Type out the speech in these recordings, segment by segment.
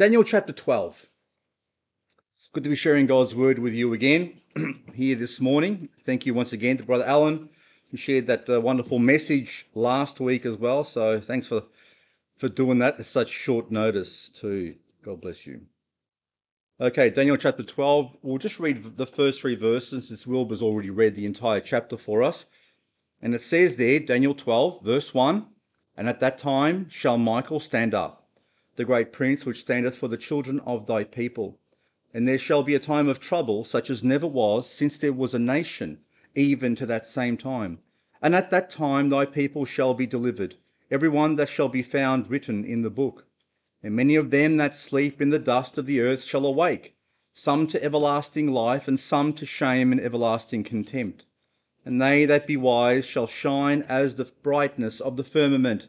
Daniel chapter 12. It's Good to be sharing God's word with you again here this morning. Thank you once again to Brother Alan who shared that uh, wonderful message last week as well. So thanks for, for doing that at such short notice too. God bless you. Okay, Daniel chapter 12. We'll just read the first three verses. This Wilbur's already read the entire chapter for us. And it says there, Daniel 12, verse 1 And at that time shall Michael stand up the great prince which standeth for the children of thy people. And there shall be a time of trouble, such as never was since there was a nation, even to that same time. And at that time thy people shall be delivered, every one that shall be found written in the book. And many of them that sleep in the dust of the earth shall awake, some to everlasting life, and some to shame and everlasting contempt. And they that be wise shall shine as the brightness of the firmament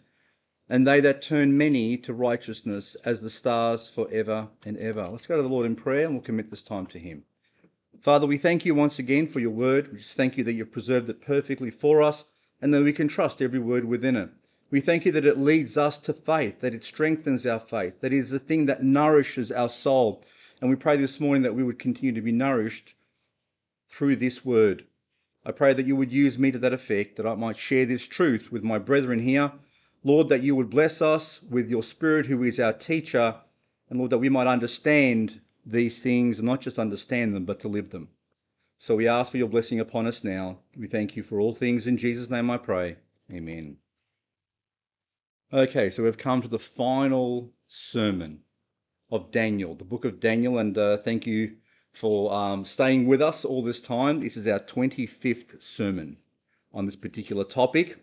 and they that turn many to righteousness as the stars for ever and ever. Let's go to the Lord in prayer and we'll commit this time to Him. Father, we thank you once again for your word. We just thank you that you've preserved it perfectly for us and that we can trust every word within it. We thank you that it leads us to faith, that it strengthens our faith, that it is the thing that nourishes our soul. And we pray this morning that we would continue to be nourished through this word. I pray that you would use me to that effect, that I might share this truth with my brethren here Lord, that you would bless us with your Spirit, who is our teacher, and Lord, that we might understand these things, and not just understand them, but to live them. So we ask for your blessing upon us now. We thank you for all things. In Jesus' name I pray. Amen. Okay, so we've come to the final sermon of Daniel, the book of Daniel, and uh, thank you for um, staying with us all this time. This is our 25th sermon on this particular topic.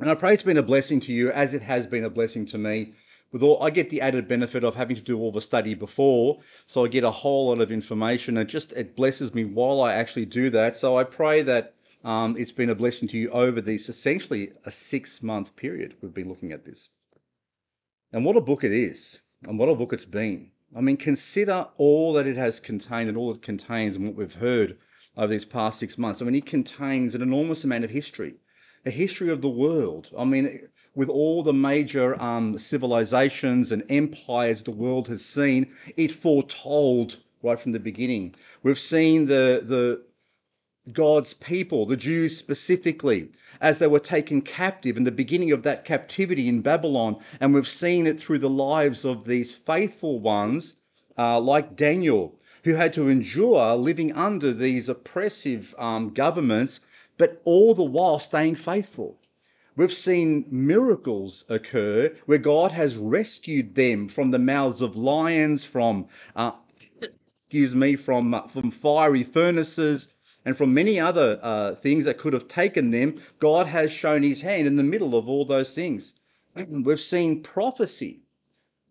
And I pray it's been a blessing to you as it has been a blessing to me. With all, I get the added benefit of having to do all the study before, so I get a whole lot of information. And just it blesses me while I actually do that. So I pray that um, it's been a blessing to you over this essentially a six month period we've been looking at this. And what a book it is, and what a book it's been. I mean, consider all that it has contained and all it contains and what we've heard over these past six months. I mean, it contains an enormous amount of history a history of the world. I mean, with all the major um, civilizations and empires the world has seen, it foretold right from the beginning. We've seen the the God's people, the Jews specifically, as they were taken captive in the beginning of that captivity in Babylon, and we've seen it through the lives of these faithful ones, uh, like Daniel, who had to endure living under these oppressive um, governments but all the while staying faithful. We've seen miracles occur where God has rescued them from the mouths of lions, from uh, excuse me, from uh, from fiery furnaces, and from many other uh, things that could have taken them. God has shown His hand in the middle of all those things. We've seen prophecy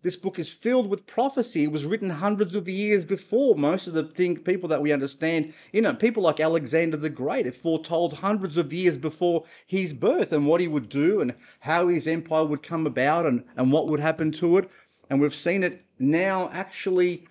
this book is filled with prophecy. It was written hundreds of years before most of the thing, people that we understand. You know, people like Alexander the Great it foretold hundreds of years before his birth and what he would do and how his empire would come about and, and what would happen to it. And we've seen it now actually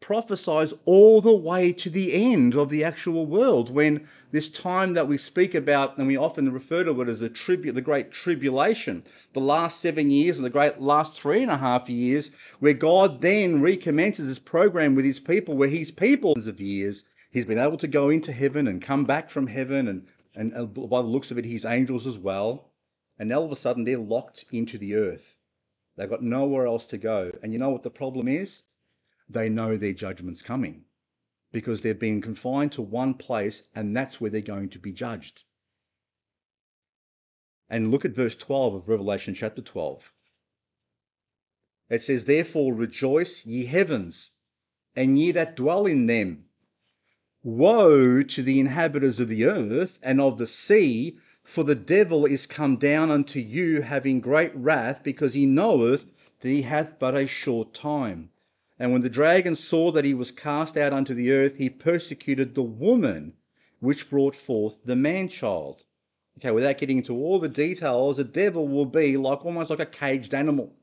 prophesies all the way to the end of the actual world when this time that we speak about and we often refer to it as the tribute the great tribulation the last seven years and the great last three and a half years where god then recommences his program with his people where his people of years he's been able to go into heaven and come back from heaven and and uh, by the looks of it his angels as well. And all of a sudden they're locked into the earth. They've got nowhere else to go. And you know what the problem is? They know their judgment's coming because they've been confined to one place and that's where they're going to be judged. And look at verse 12 of Revelation chapter 12. It says, Therefore rejoice, ye heavens, and ye that dwell in them. Woe to the inhabitants of the earth and of the sea, for the devil is come down unto you, having great wrath, because he knoweth that he hath but a short time. And when the dragon saw that he was cast out unto the earth, he persecuted the woman which brought forth the man child. Okay, without getting into all the details, the devil will be like almost like a caged animal.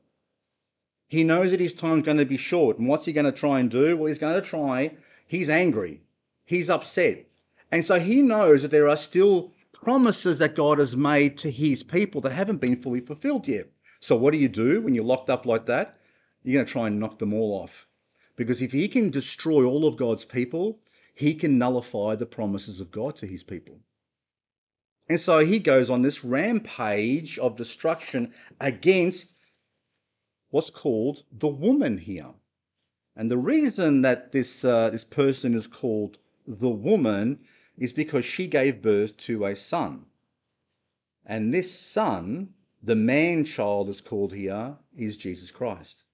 He knows that his time's going to be short. And what's he going to try and do? Well, he's going to try, he's angry, he's upset. And so he knows that there are still promises that God has made to his people that haven't been fully fulfilled yet. So what do you do when you're locked up like that? you're going to try and knock them all off. Because if he can destroy all of God's people, he can nullify the promises of God to his people. And so he goes on this rampage of destruction against what's called the woman here. And the reason that this, uh, this person is called the woman is because she gave birth to a son. And this son, the man child is called here, is Jesus Christ.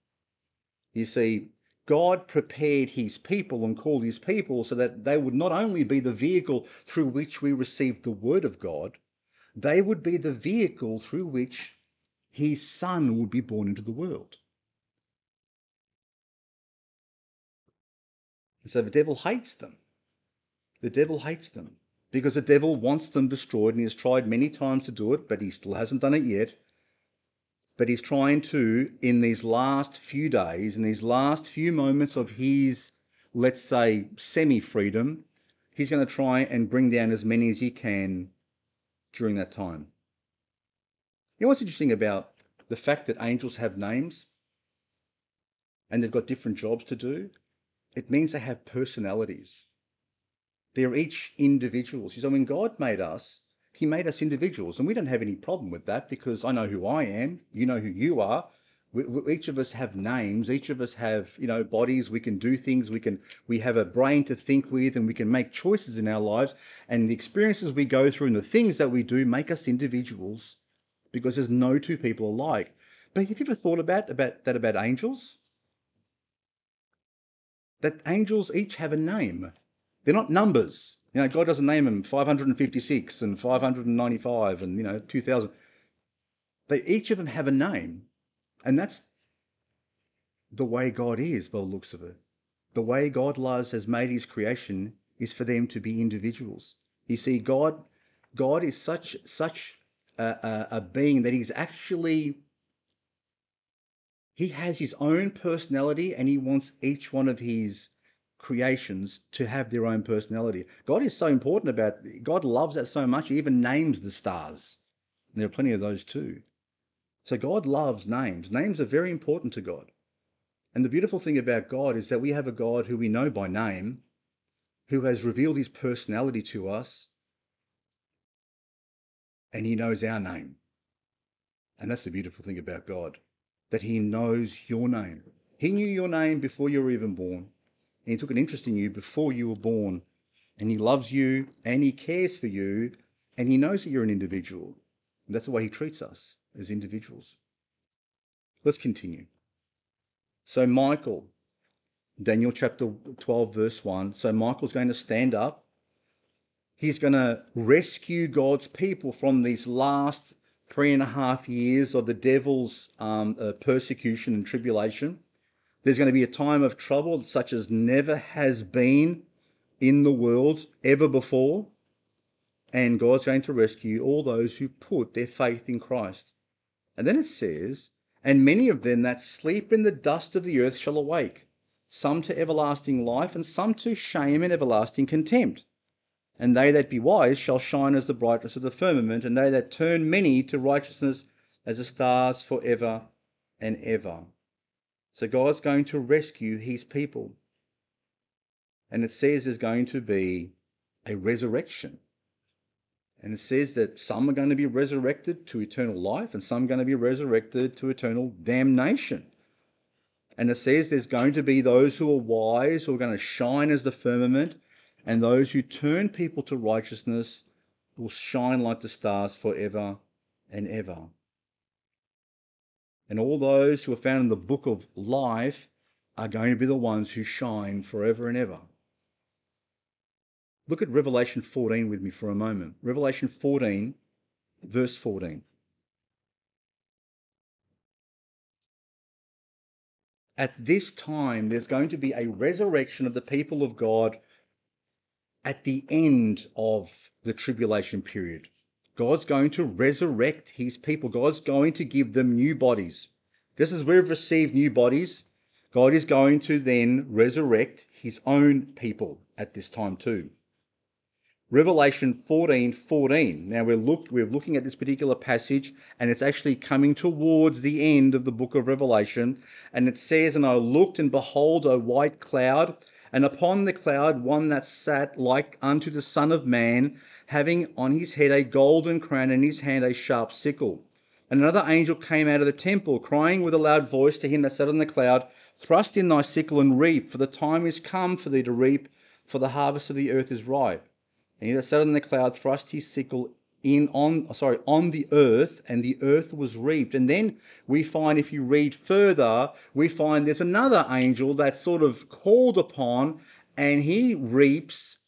You see, God prepared his people and called his people so that they would not only be the vehicle through which we received the word of God, they would be the vehicle through which his son would be born into the world. And so the devil hates them. The devil hates them because the devil wants them destroyed and he has tried many times to do it, but he still hasn't done it yet. But he's trying to, in these last few days, in these last few moments of his, let's say, semi freedom, he's going to try and bring down as many as he can during that time. You know what's interesting about the fact that angels have names and they've got different jobs to do? It means they have personalities. They're each individuals. So when God made us, he made us individuals, and we don't have any problem with that because I know who I am, you know who you are. We, we, each of us have names. Each of us have, you know, bodies. We can do things. We can, we have a brain to think with, and we can make choices in our lives. And the experiences we go through and the things that we do make us individuals, because there's no two people alike. But have you ever thought about about that about angels? That angels each have a name. They're not numbers. You know, God doesn't name them 556 and 595 and, you know, 2000. They each of them have a name. And that's the way God is, by the looks of it. The way God loves, has made his creation, is for them to be individuals. You see, God, God is such such a, a, a being that he's actually he has his own personality and he wants each one of his creations to have their own personality. God is so important about God loves that so much, he even names the stars. And there are plenty of those too. So God loves names. Names are very important to God. And the beautiful thing about God is that we have a God who we know by name, who has revealed his personality to us, and he knows our name. And that's the beautiful thing about God, that he knows your name. He knew your name before you were even born and he took an interest in you before you were born. And he loves you and he cares for you and he knows that you're an individual. And that's the way he treats us as individuals. Let's continue. So, Michael, Daniel chapter 12, verse 1. So, Michael's going to stand up. He's going to rescue God's people from these last three and a half years of the devil's um, uh, persecution and tribulation. There's going to be a time of trouble such as never has been in the world ever before. And God's going to rescue all those who put their faith in Christ. And then it says, And many of them that sleep in the dust of the earth shall awake, some to everlasting life, and some to shame and everlasting contempt. And they that be wise shall shine as the brightness of the firmament, and they that turn many to righteousness as the stars for ever and ever. So God's going to rescue his people. And it says there's going to be a resurrection. And it says that some are going to be resurrected to eternal life and some are going to be resurrected to eternal damnation. And it says there's going to be those who are wise, who are going to shine as the firmament, and those who turn people to righteousness will shine like the stars forever and ever and all those who are found in the book of life are going to be the ones who shine forever and ever. Look at Revelation 14 with me for a moment. Revelation 14, verse 14. At this time, there's going to be a resurrection of the people of God at the end of the tribulation period. God's going to resurrect his people. God's going to give them new bodies. Just as we've received new bodies, God is going to then resurrect his own people at this time too. Revelation 14 14. Now we're look we're looking at this particular passage, and it's actually coming towards the end of the book of Revelation. And it says, And I looked, and behold, a white cloud, and upon the cloud one that sat like unto the Son of Man, having on his head a golden crown, and in his hand a sharp sickle. And another angel came out of the temple, crying with a loud voice to him that sat on the cloud, Thrust in thy sickle and reap, for the time is come for thee to reap, for the harvest of the earth is ripe. And he that sat on the cloud thrust his sickle in on sorry on the earth, and the earth was reaped. And then we find, if you read further, we find there's another angel that's sort of called upon, and he reaps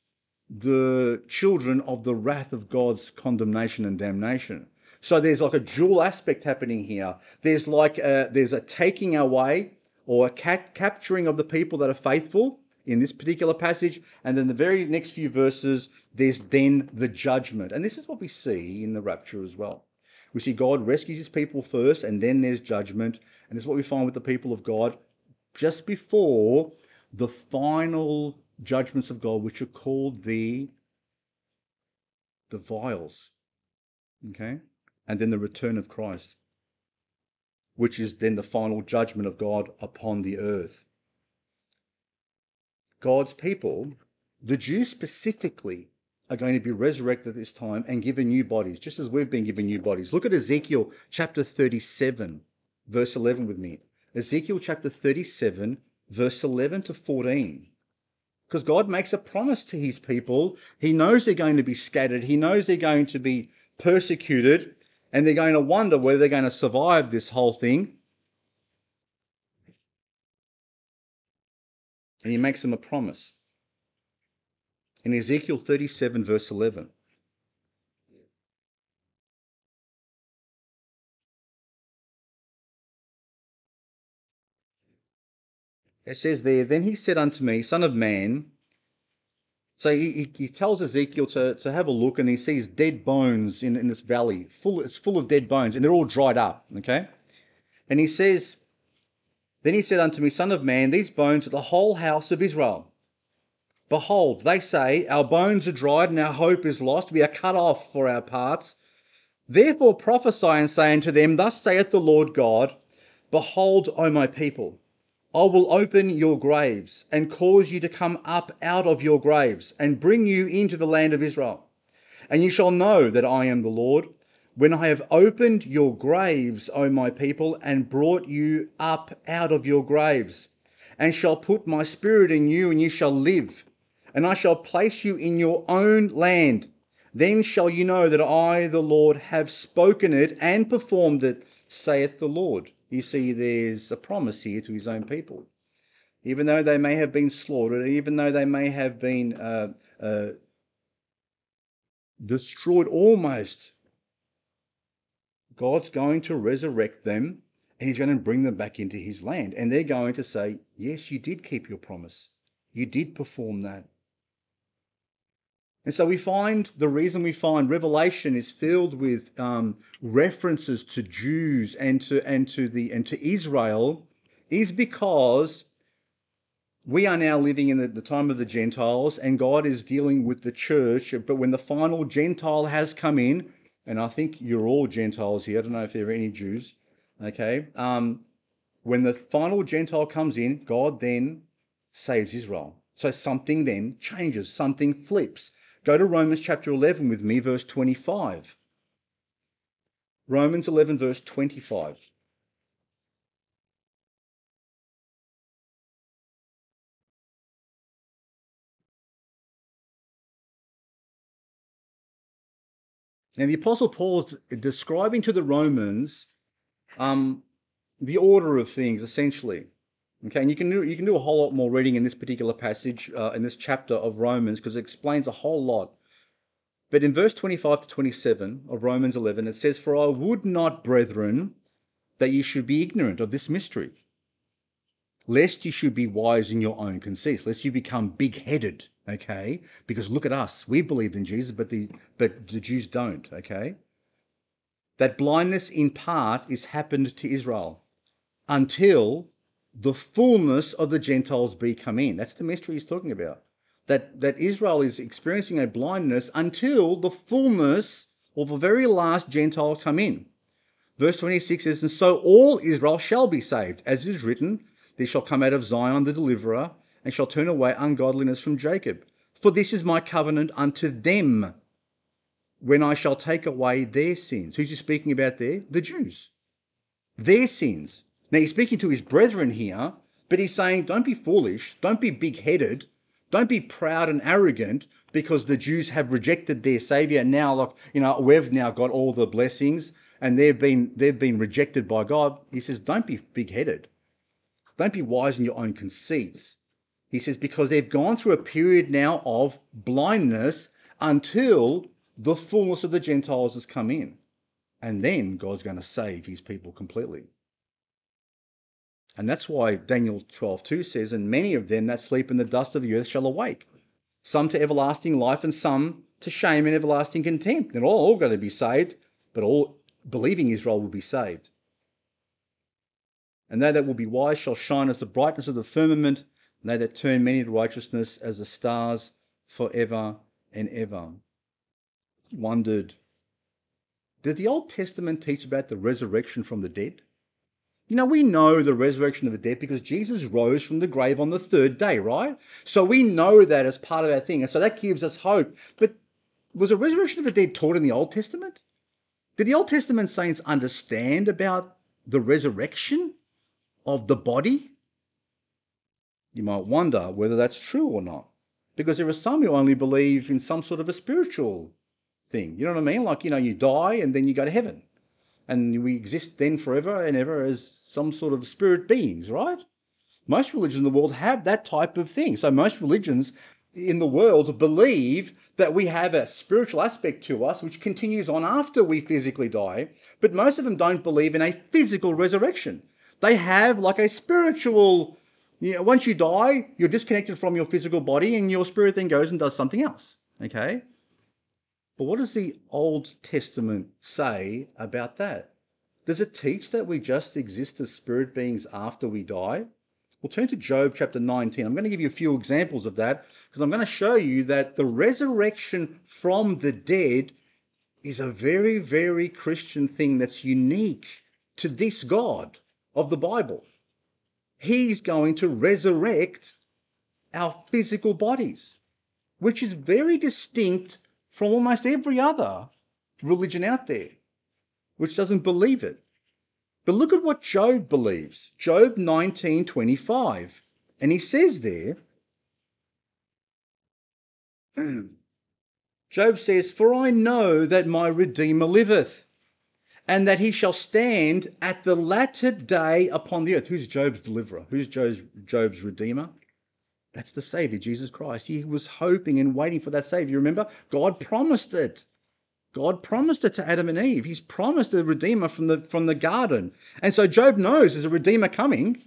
the children of the wrath of God's condemnation and damnation. So there's like a dual aspect happening here. There's like a, there's a taking away or a capturing of the people that are faithful in this particular passage, and then the very next few verses there's then the judgment. And this is what we see in the rapture as well. We see God rescues his people first, and then there's judgment. And this is what we find with the people of God just before the final judgments of God, which are called the, the vials. Okay? And then the return of Christ, which is then the final judgment of God upon the earth. God's people, the Jews specifically, are going to be resurrected at this time and given new bodies, just as we've been given new bodies. Look at Ezekiel chapter 37, verse 11 with me. Ezekiel chapter 37, verse 11 to 14. Because God makes a promise to his people. He knows they're going to be scattered, he knows they're going to be persecuted, and they're going to wonder whether they're going to survive this whole thing. And he makes them a promise in Ezekiel 37, verse 11. It says there, Then he said unto me, Son of man, so he, he tells Ezekiel to, to have a look and he sees dead bones in, in this valley. Full, it's full of dead bones and they're all dried up. Okay? And he says, Then he said unto me, Son of man, these bones are the whole house of Israel. Behold, they say, Our bones are dried and our hope is lost. We are cut off for our parts. Therefore prophesy and say unto them, Thus saith the Lord God, Behold, O my people, I will open your graves and cause you to come up out of your graves and bring you into the land of Israel. And you shall know that I am the Lord when I have opened your graves, O my people, and brought you up out of your graves, and shall put my spirit in you, and you shall live and I shall place you in your own land. Then shall you know that I, the Lord, have spoken it and performed it, saith the Lord. You see, there's a promise here to his own people. Even though they may have been slaughtered, even though they may have been uh, uh, destroyed almost, God's going to resurrect them and he's going to bring them back into his land. And they're going to say, Yes, you did keep your promise. You did perform that. And so we find the reason we find Revelation is filled with um, references to Jews and to and to the and to Israel is because we are now living in the, the time of the Gentiles and God is dealing with the church. But when the final Gentile has come in, and I think you're all Gentiles here, I don't know if there are any Jews, okay? Um, when the final Gentile comes in, God then saves Israel. So something then changes, something flips. Go to Romans chapter 11 with me, verse 25. Romans 11, verse 25. Now, the Apostle Paul is describing to the Romans um, the order of things, essentially. Okay, and you can do you can do a whole lot more reading in this particular passage uh, in this chapter of Romans because it explains a whole lot. But in verse 25 to 27 of Romans 11, it says, "For I would not, brethren, that ye should be ignorant of this mystery, lest ye should be wise in your own conceits, lest you become big-headed." Okay, because look at us, we believed in Jesus, but the but the Jews don't. Okay, that blindness in part is happened to Israel until the fullness of the Gentiles be come in. That's the mystery he's talking about. that, that Israel is experiencing a blindness until the fullness of the very last Gentile come in. Verse 26 says, And so all Israel shall be saved, as is written, There shall come out of Zion the deliverer, and shall turn away ungodliness from Jacob. For this is my covenant unto them, when I shall take away their sins. Who's he speaking about there? The Jews. Their sins. Now he's speaking to his brethren here, but he's saying, don't be foolish, don't be big headed, don't be proud and arrogant because the Jews have rejected their Savior. Now, like, you know, we've now got all the blessings and they've been they've been rejected by God. He says, Don't be big headed. Don't be wise in your own conceits. He says, because they've gone through a period now of blindness until the fullness of the Gentiles has come in. And then God's going to save his people completely. And that's why Daniel 12:2 says, And many of them that sleep in the dust of the earth shall awake, some to everlasting life, and some to shame and everlasting contempt. And all, all going to be saved, but all believing Israel will be saved. And they that will be wise shall shine as the brightness of the firmament, and they that turn many to righteousness as the stars forever and ever. Wondered, did the Old Testament teach about the resurrection from the dead? You know, we know the resurrection of the dead because Jesus rose from the grave on the third day, right? So we know that as part of our thing. And so that gives us hope. But was the resurrection of the dead taught in the Old Testament? Did the Old Testament saints understand about the resurrection of the body? You might wonder whether that's true or not. Because there are some who only believe in some sort of a spiritual thing. You know what I mean? Like, you know, you die and then you go to heaven and we exist then forever and ever as some sort of spirit beings, right? Most religions in the world have that type of thing. So most religions in the world believe that we have a spiritual aspect to us which continues on after we physically die, but most of them don't believe in a physical resurrection. They have like a spiritual, you know, once you die, you're disconnected from your physical body and your spirit then goes and does something else. Okay? But what does the Old Testament say about that? Does it teach that we just exist as spirit beings after we die? We'll turn to Job chapter 19. I'm going to give you a few examples of that because I'm going to show you that the resurrection from the dead is a very, very Christian thing that's unique to this God of the Bible. He's going to resurrect our physical bodies, which is very distinct from almost every other religion out there, which doesn't believe it. But look at what Job believes. Job 19:25. And he says there, Job says, For I know that my Redeemer liveth, and that he shall stand at the latter day upon the earth. Who's Job's deliverer? Who's Job's, Job's Redeemer? That's the Savior, Jesus Christ. He was hoping and waiting for that Savior. Remember, God promised it. God promised it to Adam and Eve. He's promised a Redeemer from the, from the garden. And so Job knows there's a Redeemer coming.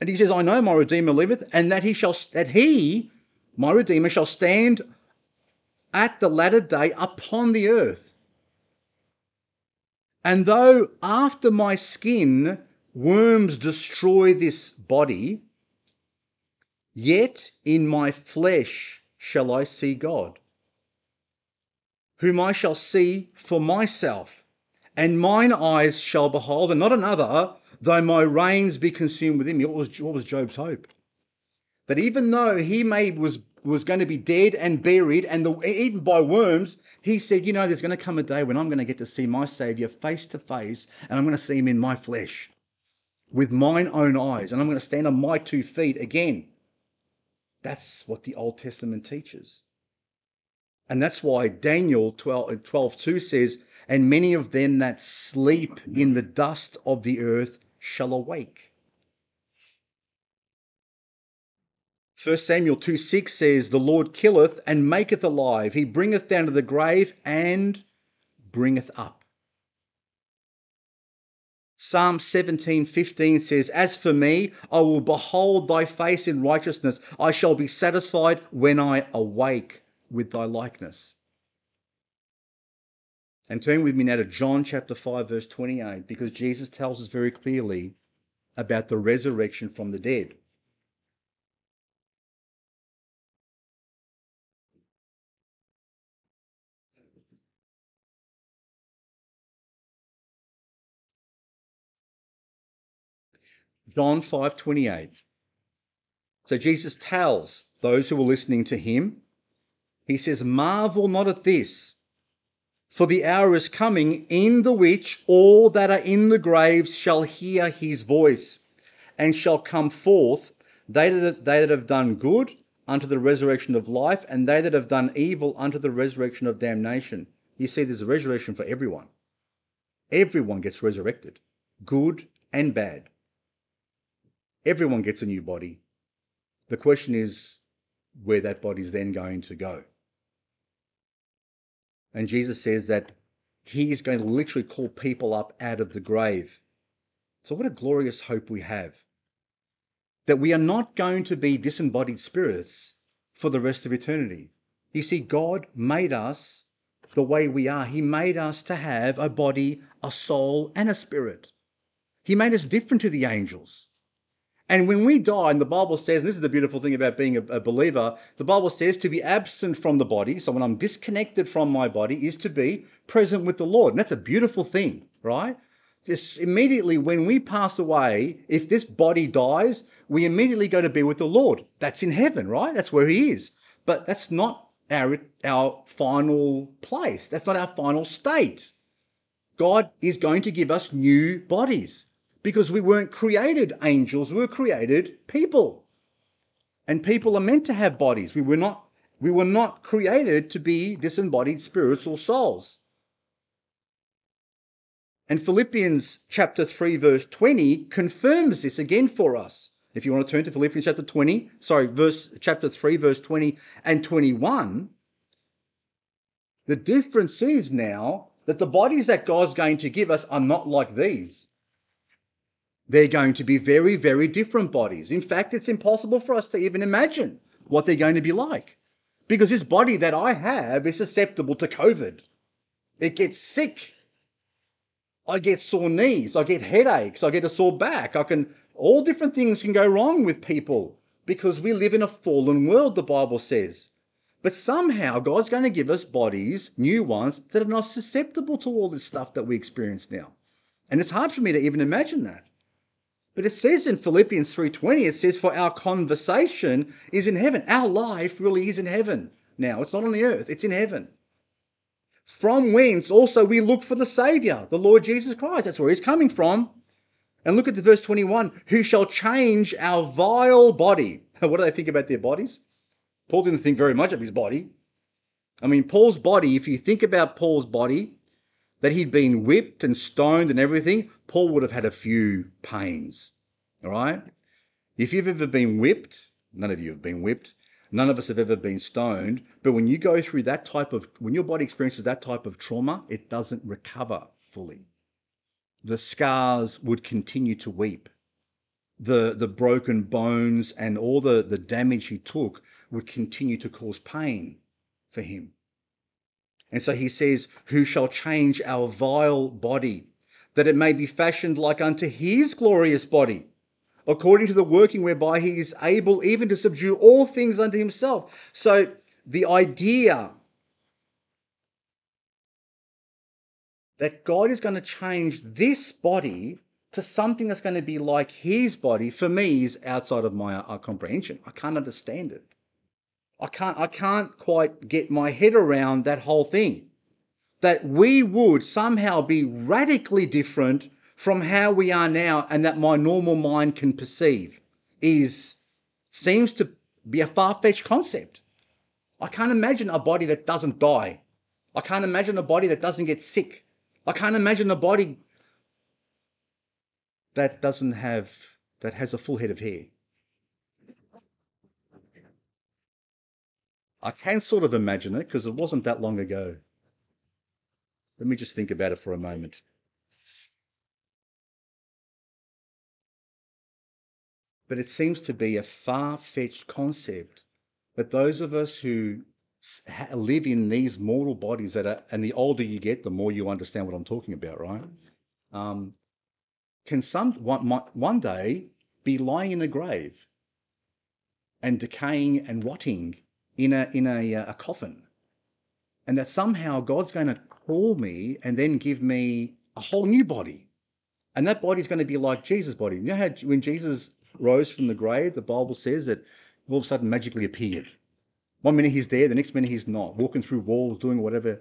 And he says, I know my Redeemer liveth, and that he shall that he, my Redeemer, shall stand at the latter day upon the earth. And though after my skin worms destroy this body, Yet in my flesh shall I see God, whom I shall see for myself, and mine eyes shall behold, and not another, though my reins be consumed within me. What was, what was Job's hope? That even though he may was was going to be dead and buried and the, eaten by worms, he said, you know, there's going to come a day when I'm going to get to see my Savior face to face, and I'm going to see him in my flesh, with mine own eyes, and I'm going to stand on my two feet again. That's what the Old Testament teaches. And that's why Daniel 12, uh, 12 2 says, And many of them that sleep in the dust of the earth shall awake. 1 Samuel 2 6 says, The Lord killeth and maketh alive. He bringeth down to the grave and bringeth up. Psalm 17:15 says, "As for me, I will behold thy face in righteousness. I shall be satisfied when I awake with thy likeness." And turn with me now to John chapter 5 verse 28 because Jesus tells us very clearly about the resurrection from the dead. John 5:28. So Jesus tells those who are listening to him, he says, "Marvel not at this, for the hour is coming in the which all that are in the graves shall hear his voice, and shall come forth, they that, they that have done good unto the resurrection of life, and they that have done evil unto the resurrection of damnation." You see, there's a resurrection for everyone. Everyone gets resurrected, good and bad. Everyone gets a new body. The question is where that body is then going to go. And Jesus says that he is going to literally call people up out of the grave. So, what a glorious hope we have that we are not going to be disembodied spirits for the rest of eternity. You see, God made us the way we are. He made us to have a body, a soul, and a spirit. He made us different to the angels. And when we die, and the Bible says, and this is the beautiful thing about being a, a, believer, the Bible says to be absent from the body, so when I'm disconnected from my body, is to be present with the Lord. And that's a beautiful thing, right? Just immediately when we pass away, if this body dies, we immediately go to be with the Lord. That's in heaven, right? That's where He is. But that's not our, our final place. That's not our final state. God is going to give us new bodies because we weren't created angels, we were created people. And people are meant to have bodies. We were not we were not created to be disembodied spirits or souls. And Philippians chapter 3 verse 20 confirms this again for us. If you want to turn to Philippians chapter 20, sorry, verse chapter 3 verse 20 and 21, the difference is now that the bodies that God's going to give us are not like these. They're going to be very, very different bodies. In fact, it's impossible for us to even imagine what they're going to be like. Because this body that I have is susceptible to COVID. It gets sick. I get sore knees. I get headaches. I get a sore back. I can, all different things can go wrong with people because we live in a fallen world, the Bible says. But somehow God's going to give us bodies, new ones, that are not susceptible to all this stuff that we experience now. And it's hard for me to even imagine that. But it says in Philippians 3:20 it says for our conversation is in heaven. Our life really is in heaven. Now, it's not on the earth, it's in heaven. From whence also we look for the savior, the Lord Jesus Christ. That's where he's coming from. And look at the verse 21, who shall change our vile body. What do they think about their bodies? Paul didn't think very much of his body. I mean, Paul's body, if you think about Paul's body, that he'd been whipped and stoned and everything, Paul would have had a few pains. All right? If you've ever been whipped, none of you have been whipped, none of us have ever been stoned, but when you go through that type of, when your body experiences that type of trauma, it doesn't recover fully. The scars would continue to weep. The, the broken bones and all the, the damage he took would continue to cause pain for him. And so he says, Who shall change our vile body, that it may be fashioned like unto his glorious body, according to the working whereby he is able even to subdue all things unto himself. So the idea that God is going to change this body to something that's going to be like his body, for me, is outside of my uh, comprehension. I can't understand it. I can't I can't quite get my head around that whole thing. That we would somehow be radically different from how we are now and that my normal mind can perceive is seems to be a far-fetched concept. I can't imagine a body that doesn't die. I can't imagine a body that doesn't get sick. I can't imagine a body that doesn't have that has a full head of hair. I can sort of imagine it because it wasn't that long ago. Let me just think about it for a moment. But it seems to be a far fetched concept that those of us who live in these mortal bodies that are, and the older you get, the more you understand what I'm talking about, right? Um, can some one, one day be lying in a grave and decaying and rotting in a in a, uh, a coffin, and that somehow God's going to call me and then give me a whole new body, And that body's going to be like Jesus' body. You know how when Jesus rose from the grave, the Bible says that all of a sudden magically appeared. One minute he's there, the next minute he's not, walking through walls, doing whatever.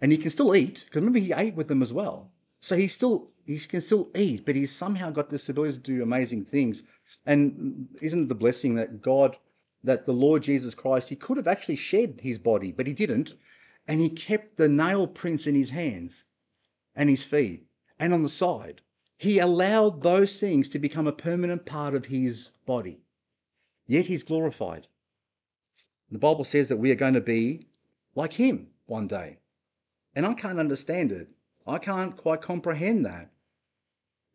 And he can still eat, because remember he ate with them as well. So he still he can still eat, but he's somehow got this ability to do amazing things. And isn't it the blessing that God, that the Lord Jesus Christ, he could have actually shed his body, but he didn't. And he kept the nail prints in his hands and his feet and on the side. He allowed those things to become a permanent part of his body. Yet he's glorified. The Bible says that we are going to be like him one day. And I can't understand it. I can't quite comprehend that.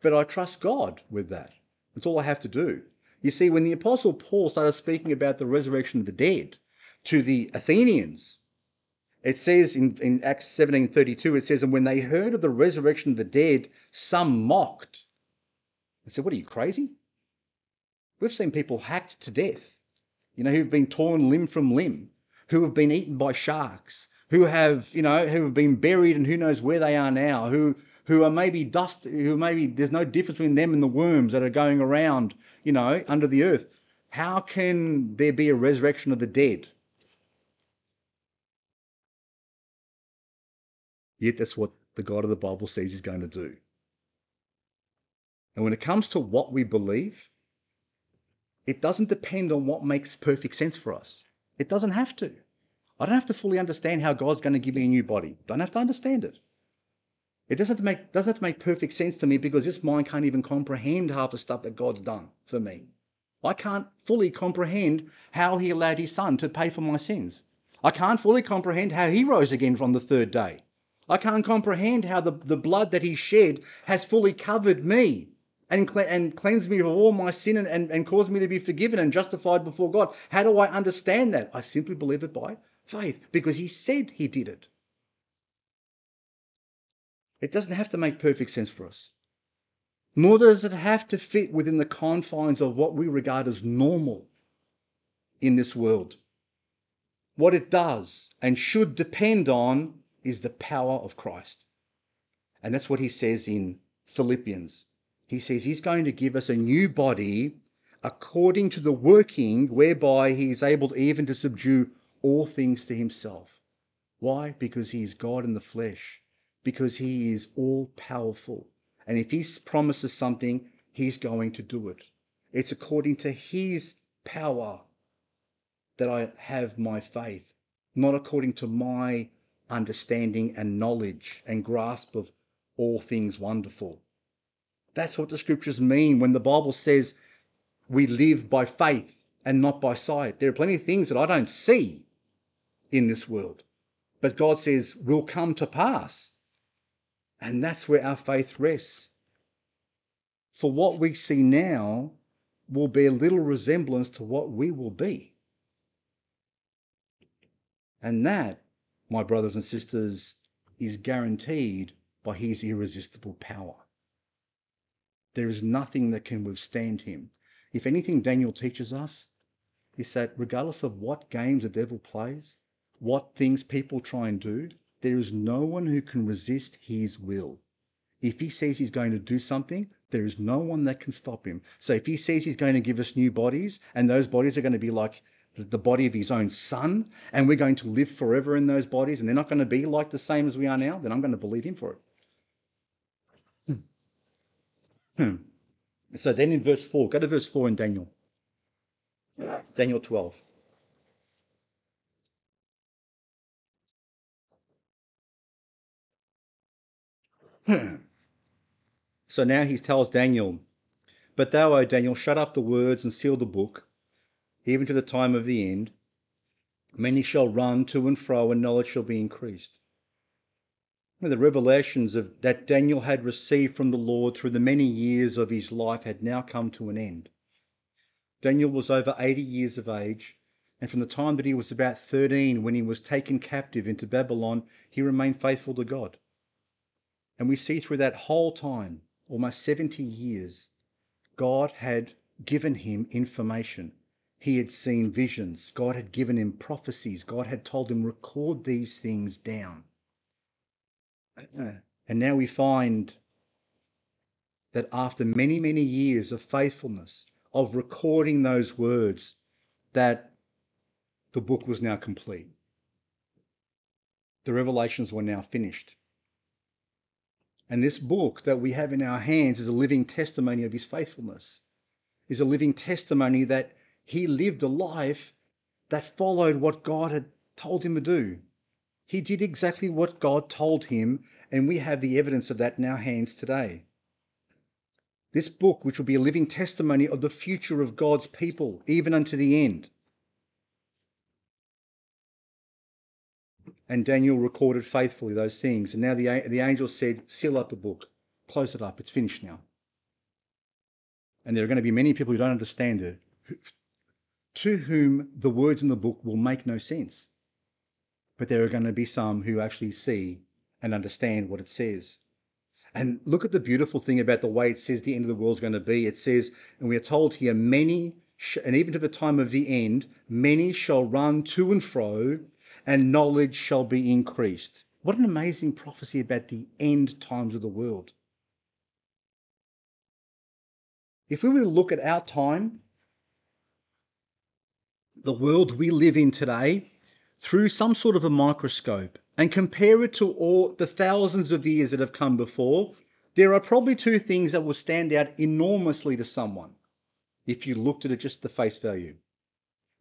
But I trust God with that. That's all I have to do. You see, when the Apostle Paul started speaking about the resurrection of the dead to the Athenians, it says in, in Acts 17.32, it says, And when they heard of the resurrection of the dead, some mocked. I said, What are you, crazy? We've seen people hacked to death, you know, who've been torn limb from limb, who have been eaten by sharks, who have, you know, who have been buried and who knows where they are now, who who are maybe dust, who maybe there's no difference between them and the worms that are going around, you know, under the earth. How can there be a resurrection of the dead? Yet that's what the God of the Bible says he's going to do. And when it comes to what we believe, it doesn't depend on what makes perfect sense for us. It doesn't have to. I don't have to fully understand how God's going to give me a new body. Don't have to understand it. It doesn't have to make doesn't have to make perfect sense to me because this mind can't even comprehend half the stuff that God's done for me. I can't fully comprehend how he allowed his son to pay for my sins. I can't fully comprehend how he rose again from the third day. I can't comprehend how the, the blood that he shed has fully covered me and, and cleansed me of all my sin and, and, and caused me to be forgiven and justified before God. How do I understand that? I simply believe it by faith because he said he did it. It doesn't have to make perfect sense for us. Nor does it have to fit within the confines of what we regard as normal in this world. What it does and should depend on is the power of Christ. And that's what he says in Philippians. He says he's going to give us a new body according to the working whereby he is able even to subdue all things to himself. Why? Because he is God in the flesh because he is all powerful. And if he promises something, he's going to do it. It's according to his power that I have my faith, not according to my understanding and knowledge and grasp of all things wonderful. That's what the scriptures mean when the Bible says we live by faith and not by sight. There are plenty of things that I don't see in this world, but God says will come to pass. And that's where our faith rests. For what we see now will bear little resemblance to what we will be. And that, my brothers and sisters, is guaranteed by his irresistible power. There is nothing that can withstand him. If anything, Daniel teaches us is that regardless of what games the devil plays, what things people try and do, there is no one who can resist his will. If he says he's going to do something, there is no one that can stop him. So if he says he's going to give us new bodies, and those bodies are going to be like the body of his own son, and we're going to live forever in those bodies, and they're not going to be like the same as we are now, then I'm going to believe him for it. Hmm. Hmm. So then in verse 4, go to verse 4 in Daniel. Daniel 12. so now he tells Daniel, But thou, O Daniel, shut up the words and seal the book, even to the time of the end. Many shall run to and fro, and knowledge shall be increased. The revelations of, that Daniel had received from the Lord through the many years of his life had now come to an end. Daniel was over 80 years of age, and from the time that he was about 13 when he was taken captive into Babylon, he remained faithful to God. And we see through that whole time, almost 70 years, God had given him information. He had seen visions. God had given him prophecies. God had told him, record these things down. And now we find that after many, many years of faithfulness, of recording those words, that the book was now complete. The revelations were now finished. And this book that we have in our hands is a living testimony of his faithfulness, is a living testimony that he lived a life that followed what God had told him to do. He did exactly what God told him, and we have the evidence of that in our hands today. This book, which will be a living testimony of the future of God's people, even unto the end. And Daniel recorded faithfully those things. And now the, the angel said, Seal up the book, close it up, it's finished now. And there are going to be many people who don't understand it, to whom the words in the book will make no sense. But there are going to be some who actually see and understand what it says. And look at the beautiful thing about the way it says the end of the world is going to be. It says, and we are told here, many, and even to the time of the end, many shall run to and fro, and knowledge shall be increased. What an amazing prophecy about the end times of the world. If we were to look at our time, the world we live in today, through some sort of a microscope and compare it to all the thousands of years that have come before, there are probably two things that will stand out enormously to someone if you looked at it just the face value.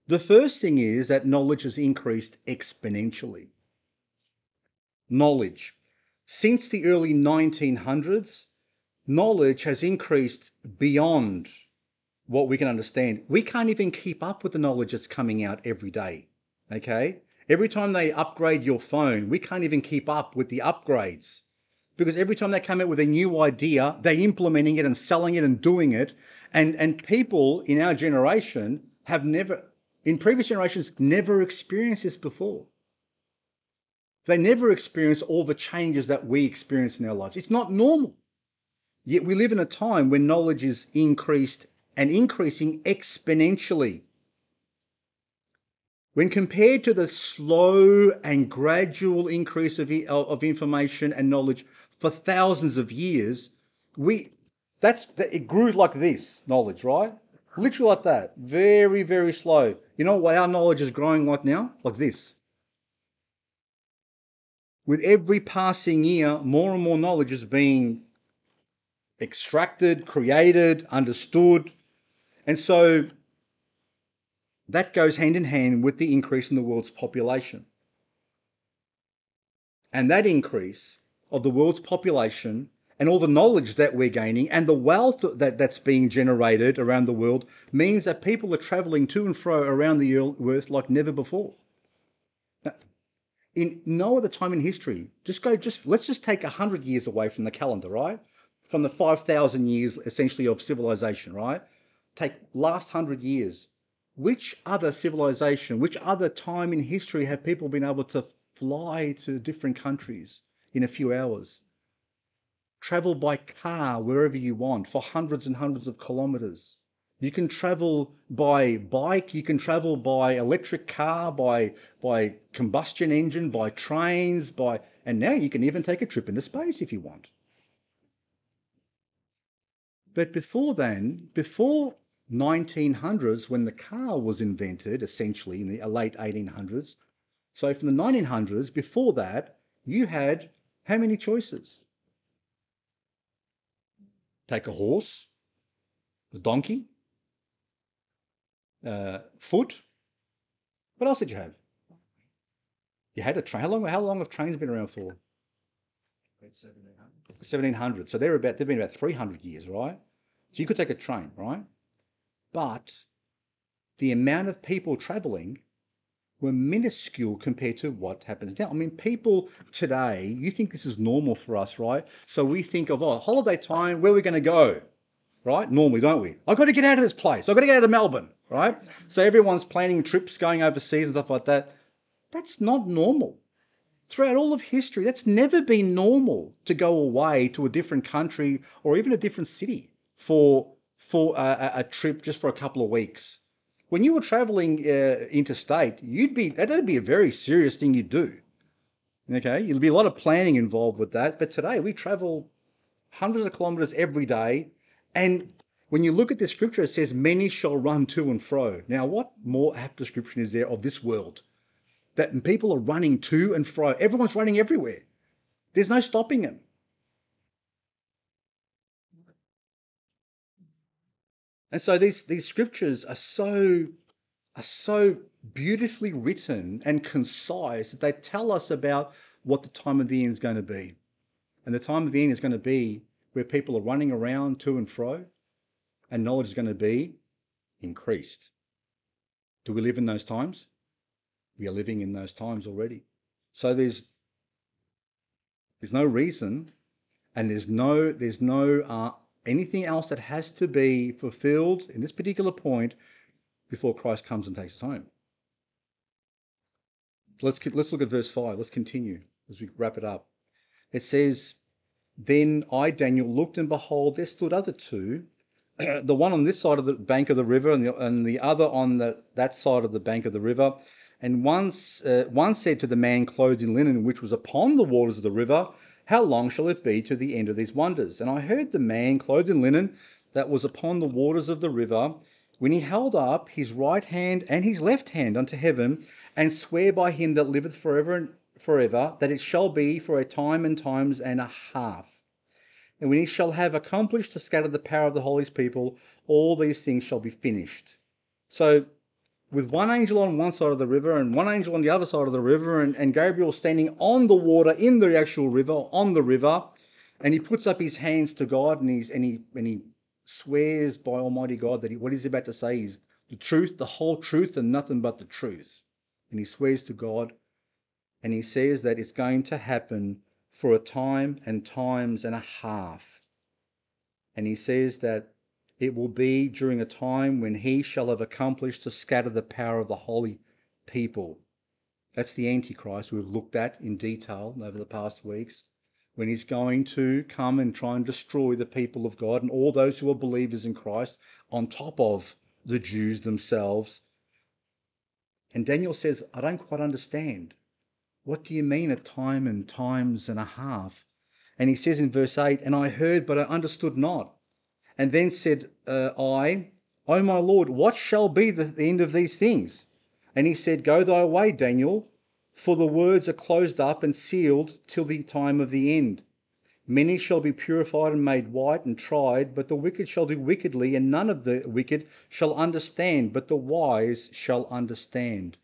The first thing is that knowledge has increased exponentially. Knowledge. Since the early 1900s, knowledge has increased beyond what we can understand. We can't even keep up with the knowledge that's coming out every day. Okay? Every time they upgrade your phone, we can't even keep up with the upgrades. Because every time they come out with a new idea, they're implementing it and selling it and doing it. And, and people in our generation have never, in previous generations, never experienced this before. They never experienced all the changes that we experience in our lives. It's not normal. Yet we live in a time when knowledge is increased and increasing exponentially. When compared to the slow and gradual increase of, of information and knowledge for thousands of years, we that's it grew like this knowledge, right? Literally like that, very very slow. You know what our knowledge is growing like now? Like this. With every passing year, more and more knowledge is being extracted, created, understood, and so that goes hand in hand with the increase in the world's population. And that increase of the world's population and all the knowledge that we're gaining and the wealth that, that's being generated around the world means that people are traveling to and fro around the earth like never before. In no other time in history, just go, just let's just take 100 years away from the calendar, right? From the 5,000 years essentially of civilization, right? Take last hundred years, which other civilization, which other time in history have people been able to fly to different countries in a few hours? Travel by car wherever you want for hundreds and hundreds of kilometers. You can travel by bike, you can travel by electric car, by, by combustion engine, by trains, by, and now you can even take a trip into space if you want. But before then, before 1900s when the car was invented, essentially in the late 1800s. So from the 1900s, before that, you had how many choices? Take a horse, a donkey, uh, foot. What else did you have? You had a train. How long? How long have trains been around for? 1700. 1700. So they're about. They've been about 300 years, right? So you could take a train, right? But the amount of people traveling were minuscule compared to what happens now. I mean, people today, you think this is normal for us, right? So we think of, oh, holiday time, where are we going to go? Right? Normally, don't we? I've got to get out of this place. I've got to get out of Melbourne, right? So everyone's planning trips, going overseas and stuff like that. That's not normal. Throughout all of history, that's never been normal to go away to a different country or even a different city for for a, a trip just for a couple of weeks. When you were traveling uh, interstate, you'd be that'd be a very serious thing you'd do. Okay, there'd be a lot of planning involved with that. But today we travel hundreds of kilometers every day. And when you look at this scripture, it says, Many shall run to and fro. Now, what more apt description is there of this world? That people are running to and fro. Everyone's running everywhere. There's no stopping them. And so these, these scriptures are so, are so beautifully written and concise that they tell us about what the time of the end is going to be. And the time of the end is going to be where people are running around to and fro, and knowledge is going to be increased. Do we live in those times? We are living in those times already. So there's there's no reason, and there's no there's no uh, anything else that has to be fulfilled in this particular point before Christ comes and takes us home. let's let's look at verse five. Let's continue as we wrap it up. It says, "Then I Daniel looked, and behold, there stood other two, the one on this side of the bank of the river and the, and the other on the, that side of the bank of the river. And one, uh, one said to the man clothed in linen, which was upon the waters of the river, how long shall it be to the end of these wonders? And I heard the man clothed in linen that was upon the waters of the river, when he held up his right hand and his left hand unto heaven, and swear by him that liveth forever and forever, that it shall be for a time and times and a half. And when he shall have accomplished to scatter the power of the holy people, all these things shall be finished. So with one angel on one side of the river and one angel on the other side of the river, and, and Gabriel standing on the water in the actual river, on the river, and he puts up his hands to God and, he's, and, he, and he swears by Almighty God that he, what he's about to say is the truth, the whole truth, and nothing but the truth. And he swears to God and he says that it's going to happen for a time and times and a half. And he says that it will be during a time when he shall have accomplished to scatter the power of the holy people. That's the Antichrist we've looked at in detail over the past weeks. When he's going to come and try and destroy the people of God and all those who are believers in Christ on top of the Jews themselves. And Daniel says, I don't quite understand. What do you mean a time and times and a half? And he says in verse 8, And I heard, but I understood not. And then said uh, I, O my Lord, what shall be the, the end of these things? And he said, Go thy way, Daniel, for the words are closed up and sealed till the time of the end. Many shall be purified and made white and tried, but the wicked shall do wickedly, and none of the wicked shall understand, but the wise shall understand.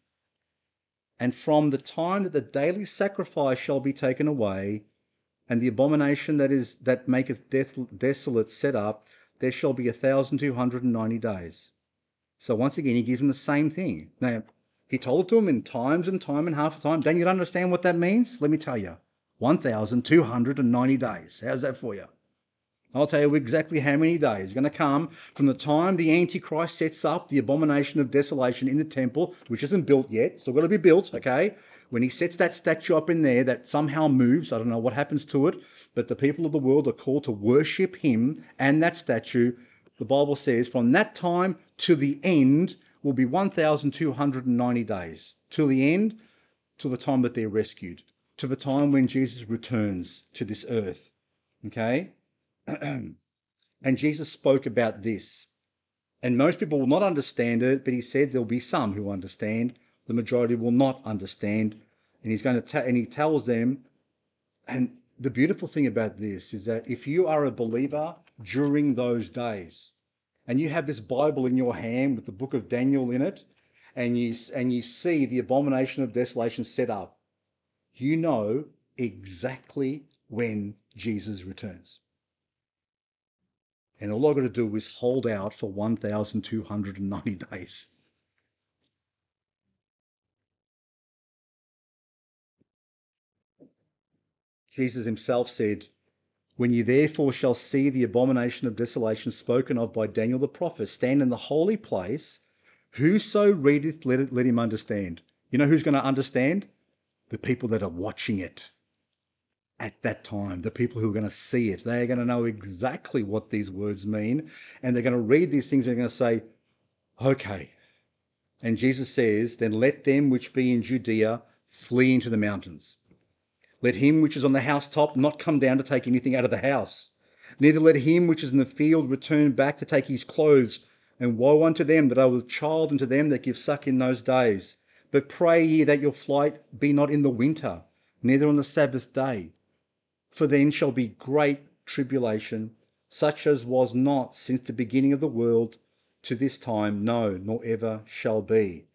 And from the time that the daily sacrifice shall be taken away, and the abomination that is that maketh death, desolate set up, there shall be a thousand two hundred and ninety days. So once again, he gives them the same thing. Now, he told to them in times and time and half a time. Don't you understand what that means? Let me tell you. 1,290 days. How's that for you? I'll tell you exactly how many days. Are going to come from the time the Antichrist sets up the abomination of desolation in the temple, which isn't built yet, still got to be built, okay? When he sets that statue up in there that somehow moves, I don't know what happens to it, but the people of the world are called to worship him and that statue. The Bible says from that time to the end will be 1,290 days. Till the end, till the time that they're rescued, to the time when Jesus returns to this earth. Okay? and Jesus spoke about this. And most people will not understand it, but he said there'll be some who understand. The majority will not understand. And he's going to, ta- and he tells them, and the beautiful thing about this is that if you are a believer during those days and you have this Bible in your hand with the book of Daniel in it, and you, and you see the abomination of desolation set up, you know exactly when Jesus returns. And all I've got to do is hold out for 1,290 days. Jesus himself said, When ye therefore shall see the abomination of desolation spoken of by Daniel the prophet stand in the holy place, whoso readeth, let, it, let him understand. You know who's going to understand? The people that are watching it at that time, the people who are going to see it. They are going to know exactly what these words mean, and they're going to read these things and they're going to say, Okay. And Jesus says, Then let them which be in Judea flee into the mountains. Let him which is on the housetop not come down to take anything out of the house. Neither let him which is in the field return back to take his clothes. And woe unto them that are with child, and to them that give suck in those days. But pray ye that your flight be not in the winter, neither on the Sabbath day. For then shall be great tribulation, such as was not since the beginning of the world to this time, no, nor ever shall be.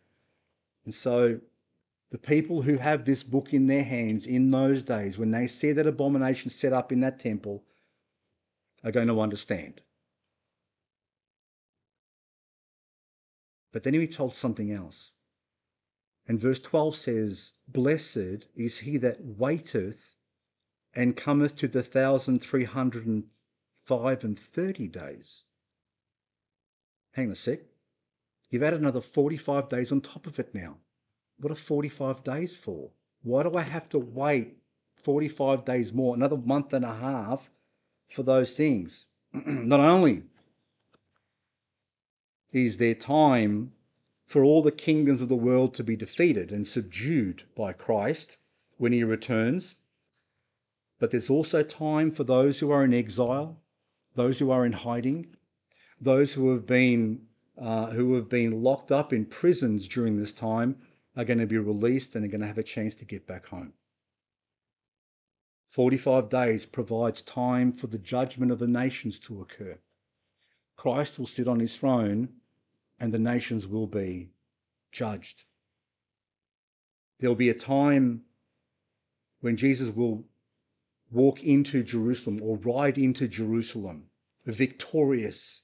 And so the people who have this book in their hands in those days, when they see that abomination set up in that temple, are going to understand. But then he told something else. And verse 12 says, Blessed is he that waiteth and cometh to the thousand three hundred and five and thirty days. Hang on a sec. You've added another 45 days on top of it now. What are 45 days for? Why do I have to wait 45 days more, another month and a half for those things? Not only is there time for all the kingdoms of the world to be defeated and subdued by Christ when he returns, but there's also time for those who are in exile, those who are in hiding, those who have been uh, who have been locked up in prisons during this time are going to be released and are going to have a chance to get back home. 45 days provides time for the judgment of the nations to occur. Christ will sit on his throne and the nations will be judged. There'll be a time when Jesus will walk into Jerusalem or ride into Jerusalem victorious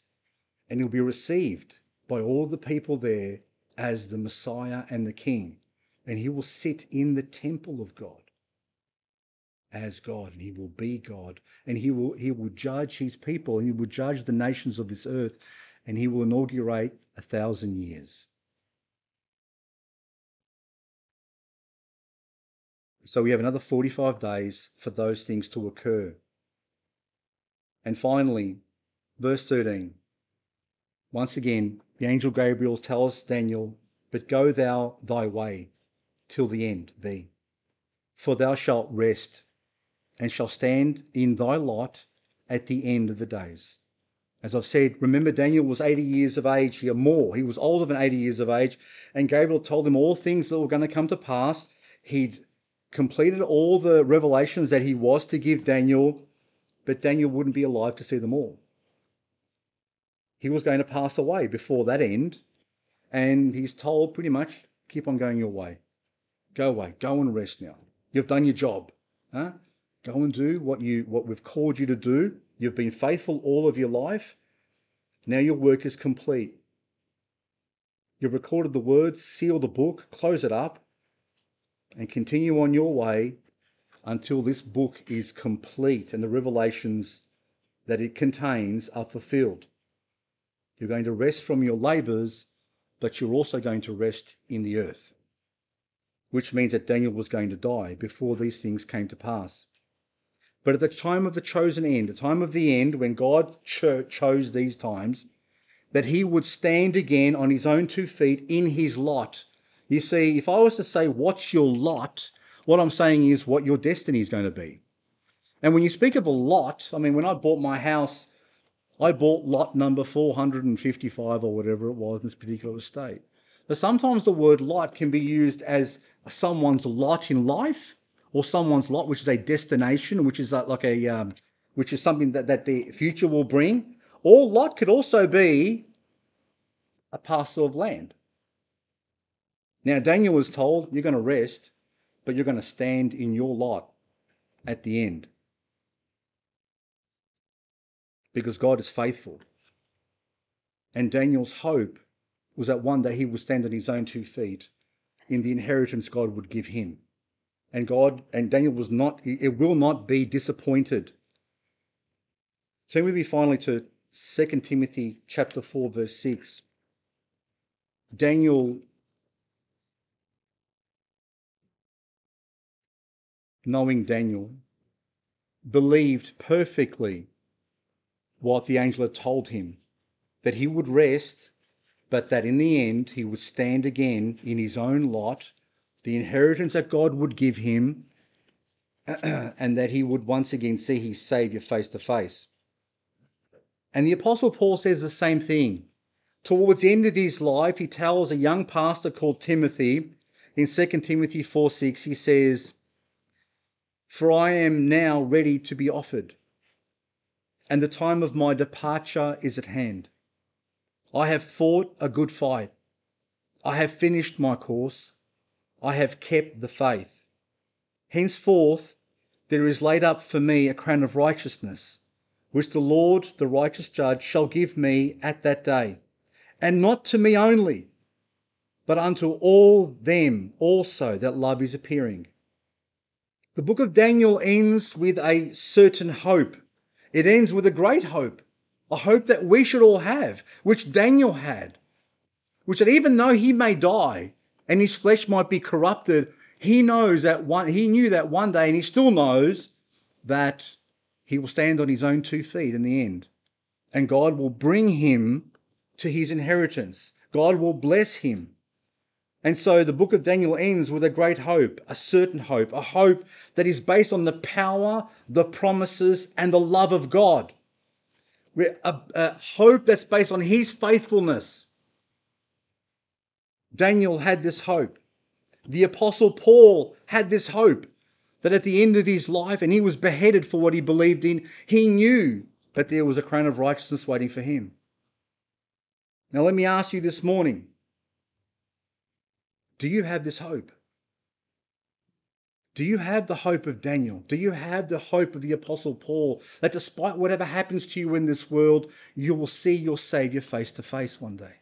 and he'll be received by all the people there as the Messiah and the King. And he will sit in the temple of God as God, and he will be God, and he will he will judge his people, and he will judge the nations of this earth, and he will inaugurate a thousand years. So we have another 45 days for those things to occur. And finally, verse 13. Once again, the angel Gabriel tells Daniel, But go thou thy way till the end be. For thou shalt rest, and shall stand in thy lot at the end of the days. As I've said, remember Daniel was 80 years of age, or more. He was older than 80 years of age, and Gabriel told him all things that were going to come to pass. He'd completed all the revelations that he was to give Daniel, but Daniel wouldn't be alive to see them all. He was going to pass away before that end, and he's told pretty much, keep on going your way. Go away, go and rest now. You've done your job. Huh? Go and do what you what we've called you to do. You've been faithful all of your life. Now your work is complete. You've recorded the words, seal the book, close it up, and continue on your way until this book is complete and the revelations that it contains are fulfilled. You're going to rest from your labours, but you're also going to rest in the earth, which means that Daniel was going to die before these things came to pass. But at the time of the chosen end, the time of the end, when God cho- chose these times, that he would stand again on his own two feet in his lot. You see, if I was to say, What's your lot? what I'm saying is what your destiny is going to be. And when you speak of a lot, I mean, when I bought my house, I bought lot number 455 or whatever it was in this particular estate. But sometimes the word lot can be used as someone's lot in life or someone's lot, which is a destination, which is like a, um, which is something that, that the future will bring. Or lot could also be a parcel of land. Now, Daniel was told, You're going to rest, but you're going to stand in your lot at the end. Because God is faithful. And Daniel's hope was that one day he would stand on his own two feet in the inheritance God would give him and God and Daniel was not, it will not be disappointed. So we be finally to 2 Timothy chapter 4, verse 6. Daniel, knowing Daniel, believed perfectly what the angel had told him that he would rest, but that in the end he would stand again in his own lot the inheritance that God would give him, and that he would once again see his Saviour face to face. And the Apostle Paul says the same thing. Towards the end of his life, he tells a young pastor called Timothy in 2 Timothy 4 6, he says, For I am now ready to be offered, and the time of my departure is at hand. I have fought a good fight. I have finished my course. I have kept the faith. Henceforth, there is laid up for me a crown of righteousness, which the Lord, the righteous judge, shall give me at that day, and not to me only, but unto all them also that love is appearing. The book of Daniel ends with a certain hope. It ends with a great hope, a hope that we should all have, which Daniel had, which that even though he may die and his flesh might be corrupted he knows that one, he knew that one day, and he still knows that he will stand on his own two feet in the end. And God will bring him to his inheritance. God will bless him. And so the book of Daniel ends with a great hope, a certain hope, a hope that is based on the power, the promises, and the love of God. A, a hope that's based on his faithfulness. Daniel had this hope. The Apostle Paul had this hope that at the end of his life, and he was beheaded for what he believed in, he knew that there was a crown of righteousness waiting for him. Now, let me ask you this morning do you have this hope? Do you have the hope of Daniel? Do you have the hope of the Apostle Paul that despite whatever happens to you in this world, you will see your Savior face to face one day?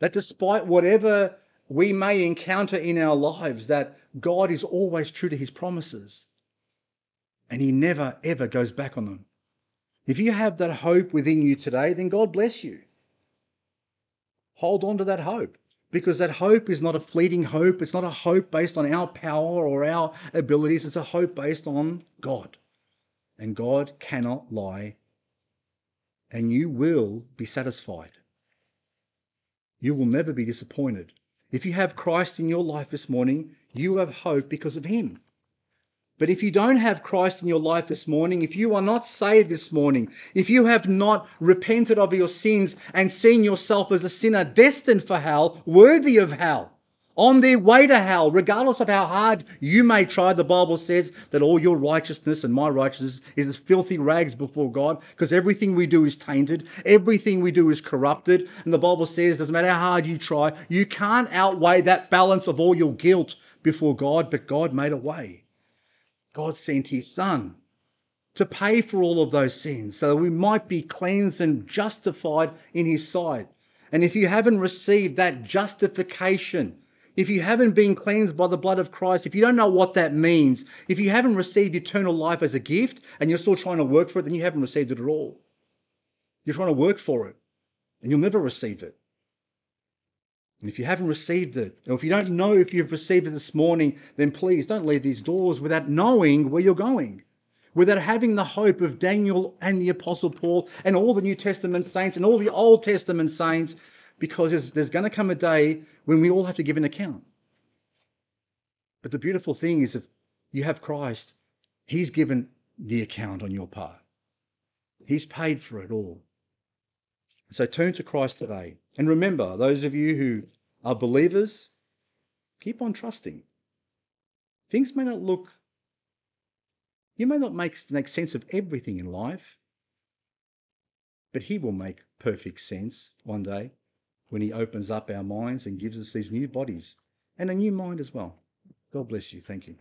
That despite whatever we may encounter in our lives that God is always true to his promises and he never ever goes back on them. If you have that hope within you today, then God bless you. Hold on to that hope because that hope is not a fleeting hope. It's not a hope based on our power or our abilities. It's a hope based on God. And God cannot lie. And you will be satisfied. You will never be disappointed if you have Christ in your life this morning, you have hope because of Him. But if you don't have Christ in your life this morning, if you are not saved this morning, if you have not repented of your sins and seen yourself as a sinner destined for hell, worthy of hell, on their way to hell, regardless of how hard you may try. The Bible says that all your righteousness and my righteousness is as filthy rags before God because everything we do is tainted, everything we do is corrupted. And the Bible says, doesn't matter how hard you try, you can't outweigh that balance of all your guilt before God, but God made a way. God sent his Son to pay for all of those sins so that we might be cleansed and justified in his sight. And if you haven't received that justification, if you haven't been cleansed by the blood of Christ, if you don't know what that means, if you haven't received eternal life as a gift and you're still trying to work for it, then you haven't received it at all. You're trying to work for it and you'll never receive it. And if you haven't received it, or if you don't know if you've received it this morning, then please don't leave these doors without knowing where you're going, without having the hope of Daniel and the Apostle Paul and all the New Testament saints and all the Old Testament saints, because there's, there's going to come a day when we all have to give an account. But the beautiful thing is if you have Christ, He's given the account on your part. He's paid for it all. So turn to Christ today. And remember, those of you who are believers, keep on trusting. Things may not look, you may not make, make sense of everything in life, but He will make perfect sense one day when He opens up our minds and gives us these new bodies and a new mind as well. God bless you. Thank you.